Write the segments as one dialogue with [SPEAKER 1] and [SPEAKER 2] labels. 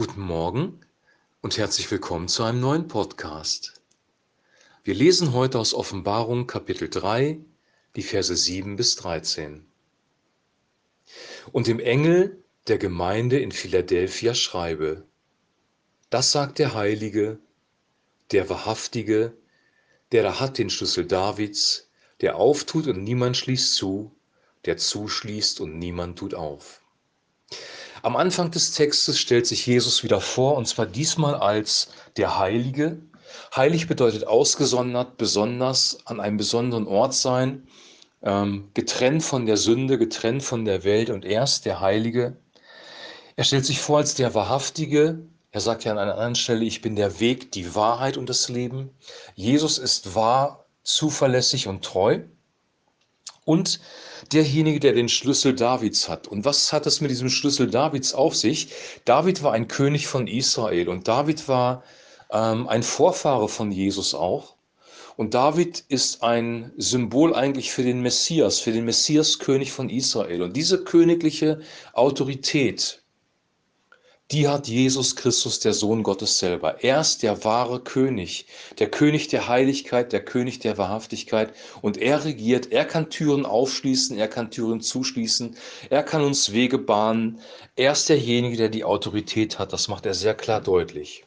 [SPEAKER 1] Guten Morgen und herzlich willkommen zu einem neuen Podcast. Wir lesen heute aus Offenbarung Kapitel 3, die Verse 7 bis 13. Und dem Engel der Gemeinde in Philadelphia schreibe, das sagt der Heilige, der Wahrhaftige, der da hat den Schlüssel Davids, der auftut und niemand schließt zu, der zuschließt und niemand tut auf. Am Anfang des Textes stellt sich Jesus wieder vor, und zwar diesmal als der Heilige. Heilig bedeutet ausgesondert, besonders, an einem besonderen Ort sein, ähm, getrennt von der Sünde, getrennt von der Welt und erst der Heilige. Er stellt sich vor als der Wahrhaftige. Er sagt ja an einer anderen Stelle, ich bin der Weg, die Wahrheit und das Leben. Jesus ist wahr, zuverlässig und treu und derjenige, der den Schlüssel Davids hat. Und was hat es mit diesem Schlüssel Davids auf sich? David war ein König von Israel und David war ähm, ein Vorfahre von Jesus auch. Und David ist ein Symbol eigentlich für den Messias, für den Messias König von Israel. Und diese königliche Autorität, die hat Jesus Christus, der Sohn Gottes selber. Er ist der wahre König, der König der Heiligkeit, der König der Wahrhaftigkeit. Und er regiert, er kann Türen aufschließen, er kann Türen zuschließen, er kann uns Wege bahnen. Er ist derjenige, der die Autorität hat. Das macht er sehr klar deutlich.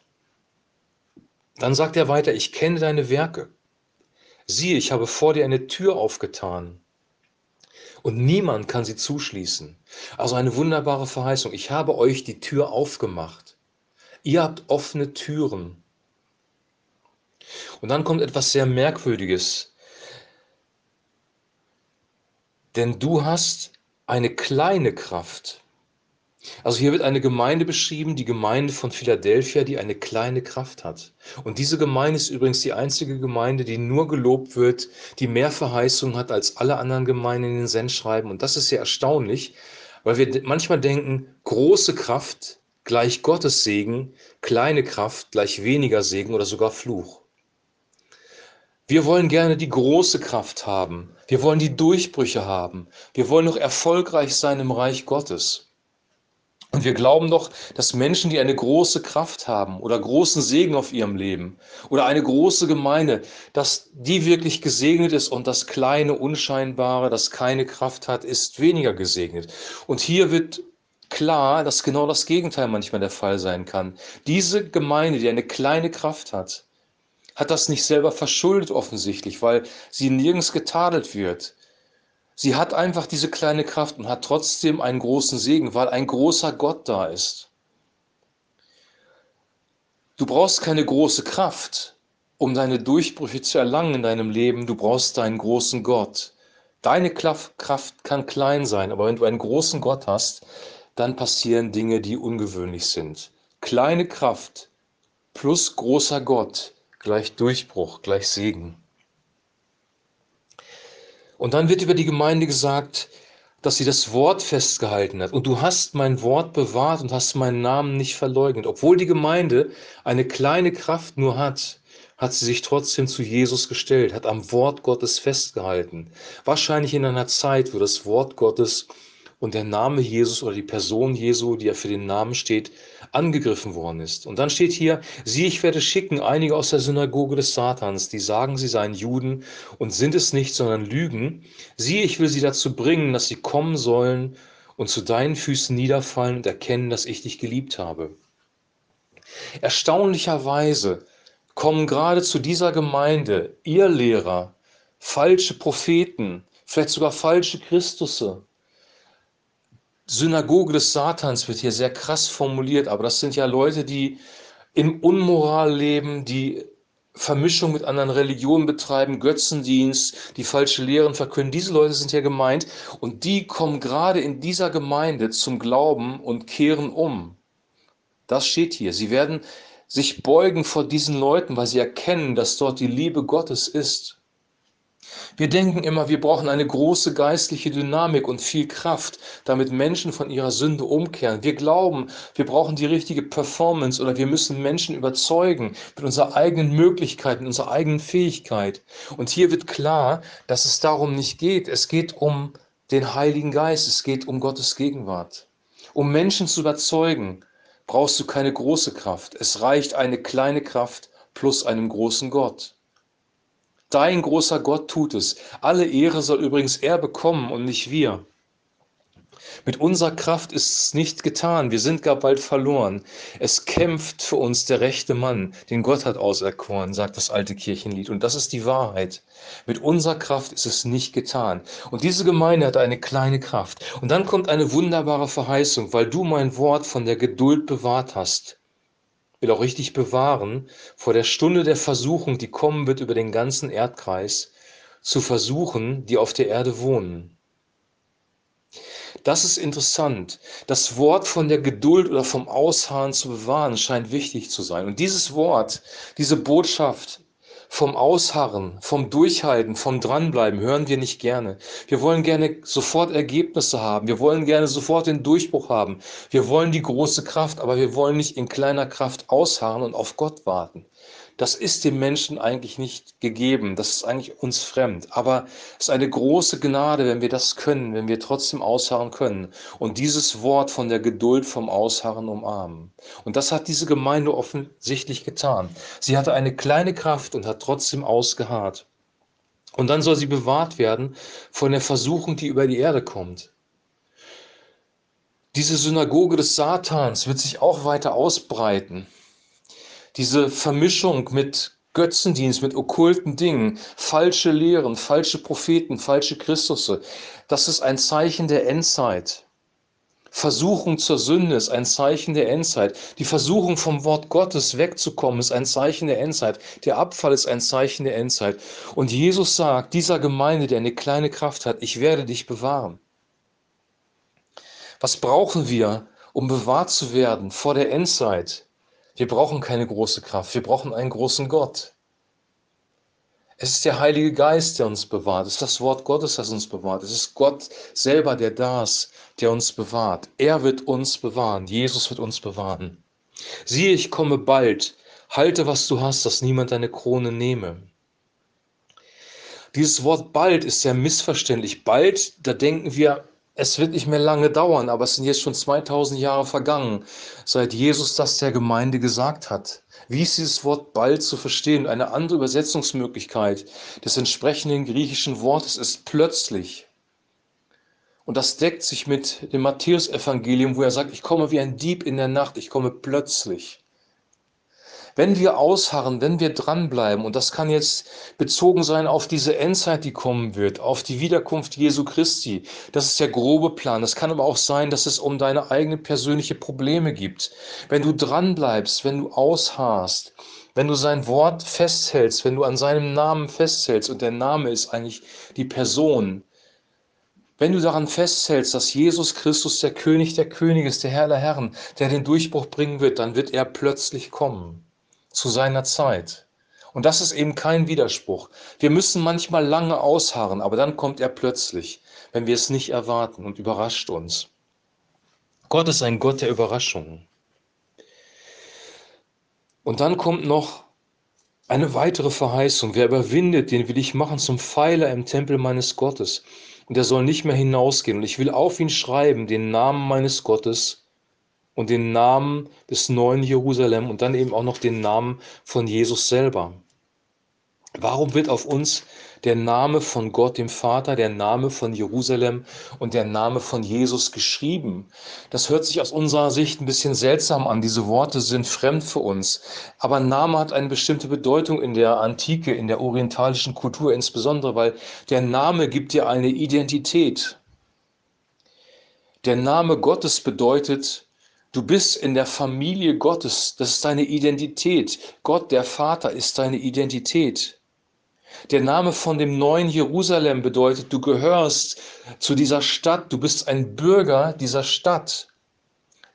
[SPEAKER 1] Dann sagt er weiter, ich kenne deine Werke. Siehe, ich habe vor dir eine Tür aufgetan und niemand kann sie zuschließen. Also eine wunderbare Verheißung. Ich habe euch die Tür aufgemacht. Ihr habt offene Türen. Und dann kommt etwas sehr Merkwürdiges. Denn du hast eine kleine Kraft. Also hier wird eine Gemeinde beschrieben, die Gemeinde von Philadelphia, die eine kleine Kraft hat. Und diese Gemeinde ist übrigens die einzige Gemeinde, die nur gelobt wird, die mehr Verheißung hat als alle anderen Gemeinden in den Sendschreiben. Und das ist sehr erstaunlich, weil wir manchmal denken, große Kraft gleich Gottes Segen, kleine Kraft gleich weniger Segen oder sogar Fluch. Wir wollen gerne die große Kraft haben. Wir wollen die Durchbrüche haben. Wir wollen noch erfolgreich sein im Reich Gottes. Und wir glauben doch, dass Menschen, die eine große Kraft haben oder großen Segen auf ihrem Leben oder eine große Gemeinde, dass die wirklich gesegnet ist und das kleine, unscheinbare, das keine Kraft hat, ist weniger gesegnet. Und hier wird klar, dass genau das Gegenteil manchmal der Fall sein kann. Diese Gemeinde, die eine kleine Kraft hat, hat das nicht selber verschuldet offensichtlich, weil sie nirgends getadelt wird. Sie hat einfach diese kleine Kraft und hat trotzdem einen großen Segen, weil ein großer Gott da ist. Du brauchst keine große Kraft, um deine Durchbrüche zu erlangen in deinem Leben. Du brauchst deinen großen Gott. Deine Kraft kann klein sein, aber wenn du einen großen Gott hast, dann passieren Dinge, die ungewöhnlich sind. Kleine Kraft plus großer Gott gleich Durchbruch, gleich Segen. Und dann wird über die Gemeinde gesagt, dass sie das Wort festgehalten hat. Und du hast mein Wort bewahrt und hast meinen Namen nicht verleugnet. Obwohl die Gemeinde eine kleine Kraft nur hat, hat sie sich trotzdem zu Jesus gestellt, hat am Wort Gottes festgehalten. Wahrscheinlich in einer Zeit, wo das Wort Gottes und der Name Jesus oder die Person Jesu, die ja für den Namen steht, angegriffen worden ist. Und dann steht hier, sieh, ich werde schicken einige aus der Synagoge des Satans, die sagen, sie seien Juden und sind es nicht, sondern lügen. Sieh, ich will sie dazu bringen, dass sie kommen sollen und zu deinen Füßen niederfallen und erkennen, dass ich dich geliebt habe. Erstaunlicherweise kommen gerade zu dieser Gemeinde ihr Lehrer, falsche Propheten, vielleicht sogar falsche Christusse, Synagoge des Satans wird hier sehr krass formuliert, aber das sind ja Leute, die im Unmoral leben, die Vermischung mit anderen Religionen betreiben, Götzendienst, die falsche Lehren verkünden. Diese Leute sind ja gemeint und die kommen gerade in dieser Gemeinde zum Glauben und kehren um. Das steht hier. Sie werden sich beugen vor diesen Leuten, weil sie erkennen, dass dort die Liebe Gottes ist. Wir denken immer, wir brauchen eine große geistliche Dynamik und viel Kraft, damit Menschen von ihrer Sünde umkehren. Wir glauben, wir brauchen die richtige Performance oder wir müssen Menschen überzeugen mit unserer eigenen Möglichkeit, mit unserer eigenen Fähigkeit. Und hier wird klar, dass es darum nicht geht. Es geht um den Heiligen Geist, es geht um Gottes Gegenwart. Um Menschen zu überzeugen, brauchst du keine große Kraft. Es reicht eine kleine Kraft plus einem großen Gott. Dein großer Gott tut es. Alle Ehre soll übrigens er bekommen und nicht wir. Mit unserer Kraft ist es nicht getan, wir sind gar bald verloren. Es kämpft für uns der rechte Mann, den Gott hat auserkoren, sagt das alte Kirchenlied. Und das ist die Wahrheit. Mit unserer Kraft ist es nicht getan. Und diese Gemeinde hat eine kleine Kraft. Und dann kommt eine wunderbare Verheißung, weil du mein Wort von der Geduld bewahrt hast will auch richtig bewahren vor der Stunde der Versuchung, die kommen wird über den ganzen Erdkreis, zu versuchen, die auf der Erde wohnen. Das ist interessant. Das Wort von der Geduld oder vom Ausharren zu bewahren scheint wichtig zu sein. Und dieses Wort, diese Botschaft vom Ausharren, vom Durchhalten, vom Dranbleiben hören wir nicht gerne. Wir wollen gerne sofort Ergebnisse haben. Wir wollen gerne sofort den Durchbruch haben. Wir wollen die große Kraft, aber wir wollen nicht in kleiner Kraft ausharren und auf Gott warten. Das ist dem Menschen eigentlich nicht gegeben, das ist eigentlich uns fremd. Aber es ist eine große Gnade, wenn wir das können, wenn wir trotzdem ausharren können und dieses Wort von der Geduld vom Ausharren umarmen. Und das hat diese Gemeinde offensichtlich getan. Sie hatte eine kleine Kraft und hat trotzdem ausgeharrt. Und dann soll sie bewahrt werden von der Versuchung, die über die Erde kommt. Diese Synagoge des Satans wird sich auch weiter ausbreiten diese Vermischung mit Götzendienst, mit okkulten Dingen, falsche Lehren, falsche Propheten, falsche Christusse, das ist ein Zeichen der Endzeit. Versuchung zur Sünde ist ein Zeichen der Endzeit. Die Versuchung vom Wort Gottes wegzukommen ist ein Zeichen der Endzeit. Der Abfall ist ein Zeichen der Endzeit. Und Jesus sagt dieser Gemeinde, der eine kleine Kraft hat, ich werde dich bewahren. Was brauchen wir, um bewahrt zu werden vor der Endzeit? Wir brauchen keine große Kraft, wir brauchen einen großen Gott. Es ist der Heilige Geist, der uns bewahrt. Es ist das Wort Gottes, das uns bewahrt. Es ist Gott selber, der da ist, der uns bewahrt. Er wird uns bewahren. Jesus wird uns bewahren. Siehe, ich komme bald. Halte, was du hast, dass niemand deine Krone nehme. Dieses Wort bald ist sehr missverständlich. Bald, da denken wir es wird nicht mehr lange dauern, aber es sind jetzt schon 2000 Jahre vergangen, seit Jesus das der Gemeinde gesagt hat. Wie ist dieses Wort bald zu verstehen? Eine andere Übersetzungsmöglichkeit des entsprechenden griechischen Wortes ist plötzlich. Und das deckt sich mit dem Matthäusevangelium, wo er sagt, ich komme wie ein Dieb in der Nacht, ich komme plötzlich. Wenn wir ausharren, wenn wir dranbleiben, und das kann jetzt bezogen sein auf diese Endzeit, die kommen wird, auf die Wiederkunft Jesu Christi, das ist der grobe Plan. Das kann aber auch sein, dass es um deine eigenen persönliche Probleme gibt. Wenn du dranbleibst, wenn du ausharrst, wenn du sein Wort festhältst, wenn du an seinem Namen festhältst, und der Name ist eigentlich die Person, wenn du daran festhältst, dass Jesus Christus der König der Könige ist, der Herr der Herren, der den Durchbruch bringen wird, dann wird er plötzlich kommen zu seiner Zeit. Und das ist eben kein Widerspruch. Wir müssen manchmal lange ausharren, aber dann kommt er plötzlich, wenn wir es nicht erwarten und überrascht uns. Gott ist ein Gott der Überraschungen. Und dann kommt noch eine weitere Verheißung. Wer überwindet, den will ich machen zum Pfeiler im Tempel meines Gottes. Und er soll nicht mehr hinausgehen. Und ich will auf ihn schreiben den Namen meines Gottes und den Namen des neuen Jerusalem und dann eben auch noch den Namen von Jesus selber. Warum wird auf uns der Name von Gott dem Vater, der Name von Jerusalem und der Name von Jesus geschrieben? Das hört sich aus unserer Sicht ein bisschen seltsam an. Diese Worte sind fremd für uns. Aber Name hat eine bestimmte Bedeutung in der Antike, in der orientalischen Kultur insbesondere, weil der Name gibt dir eine Identität. Der Name Gottes bedeutet, Du bist in der Familie Gottes. Das ist deine Identität. Gott, der Vater, ist deine Identität. Der Name von dem neuen Jerusalem bedeutet, du gehörst zu dieser Stadt. Du bist ein Bürger dieser Stadt.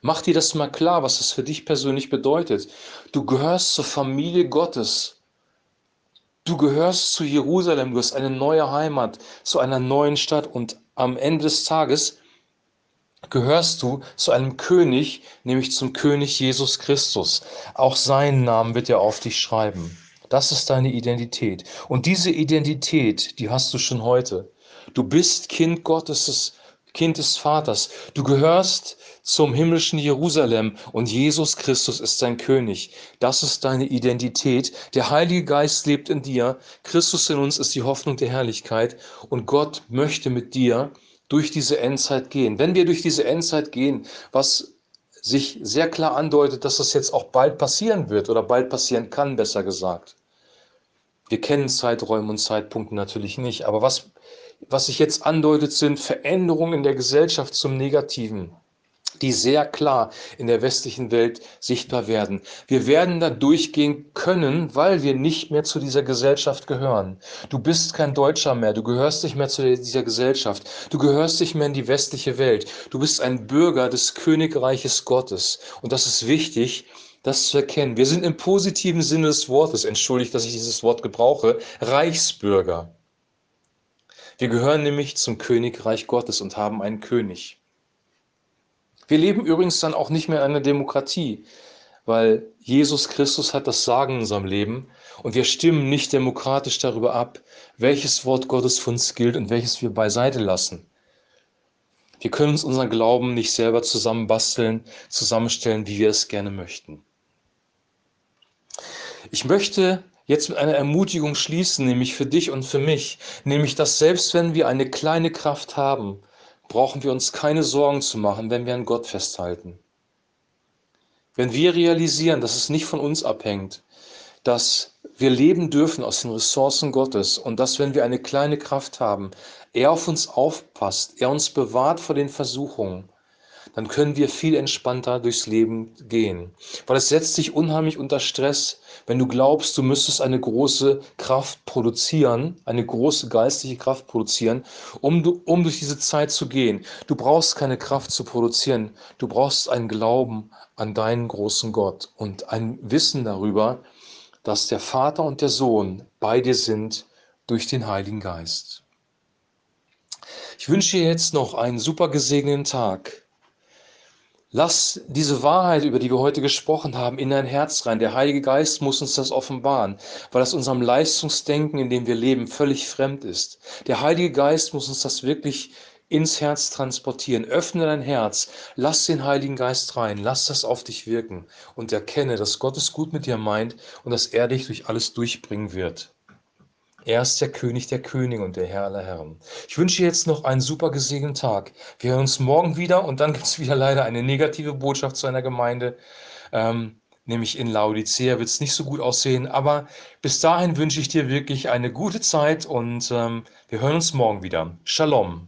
[SPEAKER 1] Mach dir das mal klar, was das für dich persönlich bedeutet. Du gehörst zur Familie Gottes. Du gehörst zu Jerusalem. Du hast eine neue Heimat, zu einer neuen Stadt. Und am Ende des Tages gehörst du zu einem König, nämlich zum König Jesus Christus. Auch seinen Namen wird er auf dich schreiben. Das ist deine Identität. Und diese Identität, die hast du schon heute. Du bist Kind Gottes, Kind des Vaters. Du gehörst zum himmlischen Jerusalem und Jesus Christus ist dein König. Das ist deine Identität. Der Heilige Geist lebt in dir. Christus in uns ist die Hoffnung der Herrlichkeit und Gott möchte mit dir durch diese Endzeit gehen. Wenn wir durch diese Endzeit gehen, was sich sehr klar andeutet, dass das jetzt auch bald passieren wird oder bald passieren kann, besser gesagt. Wir kennen Zeiträume und Zeitpunkte natürlich nicht, aber was, was sich jetzt andeutet, sind Veränderungen in der Gesellschaft zum Negativen die sehr klar in der westlichen Welt sichtbar werden. Wir werden da durchgehen können, weil wir nicht mehr zu dieser Gesellschaft gehören. Du bist kein Deutscher mehr, du gehörst nicht mehr zu dieser Gesellschaft, du gehörst nicht mehr in die westliche Welt. Du bist ein Bürger des Königreiches Gottes. Und das ist wichtig, das zu erkennen. Wir sind im positiven Sinne des Wortes, entschuldigt, dass ich dieses Wort gebrauche, Reichsbürger. Wir gehören nämlich zum Königreich Gottes und haben einen König. Wir leben übrigens dann auch nicht mehr in einer Demokratie, weil Jesus Christus hat das Sagen in unserem Leben und wir stimmen nicht demokratisch darüber ab, welches Wort Gottes für uns gilt und welches wir beiseite lassen. Wir können uns unseren Glauben nicht selber zusammenbasteln, zusammenstellen, wie wir es gerne möchten. Ich möchte jetzt mit einer Ermutigung schließen, nämlich für dich und für mich, nämlich dass selbst wenn wir eine kleine Kraft haben, brauchen wir uns keine Sorgen zu machen, wenn wir an Gott festhalten. Wenn wir realisieren, dass es nicht von uns abhängt, dass wir leben dürfen aus den Ressourcen Gottes und dass, wenn wir eine kleine Kraft haben, er auf uns aufpasst, er uns bewahrt vor den Versuchungen, dann können wir viel entspannter durchs Leben gehen. Weil es setzt sich unheimlich unter Stress, wenn du glaubst, du müsstest eine große Kraft produzieren, eine große geistliche Kraft produzieren, um, um durch diese Zeit zu gehen. Du brauchst keine Kraft zu produzieren, du brauchst einen Glauben an deinen großen Gott und ein Wissen darüber, dass der Vater und der Sohn bei dir sind durch den Heiligen Geist. Ich wünsche dir jetzt noch einen super gesegneten Tag. Lass diese Wahrheit, über die wir heute gesprochen haben, in dein Herz rein. Der Heilige Geist muss uns das offenbaren, weil das unserem Leistungsdenken, in dem wir leben, völlig fremd ist. Der Heilige Geist muss uns das wirklich ins Herz transportieren. Öffne dein Herz, lass den Heiligen Geist rein, lass das auf dich wirken und erkenne, dass Gott es gut mit dir meint und dass er dich durch alles durchbringen wird. Er ist der König der Könige und der Herr aller Herren. Ich wünsche jetzt noch einen super gesegneten Tag. Wir hören uns morgen wieder und dann gibt es wieder leider eine negative Botschaft zu einer Gemeinde. Ähm, nämlich in Laodicea wird es nicht so gut aussehen. Aber bis dahin wünsche ich dir wirklich eine gute Zeit und ähm, wir hören uns morgen wieder. Shalom.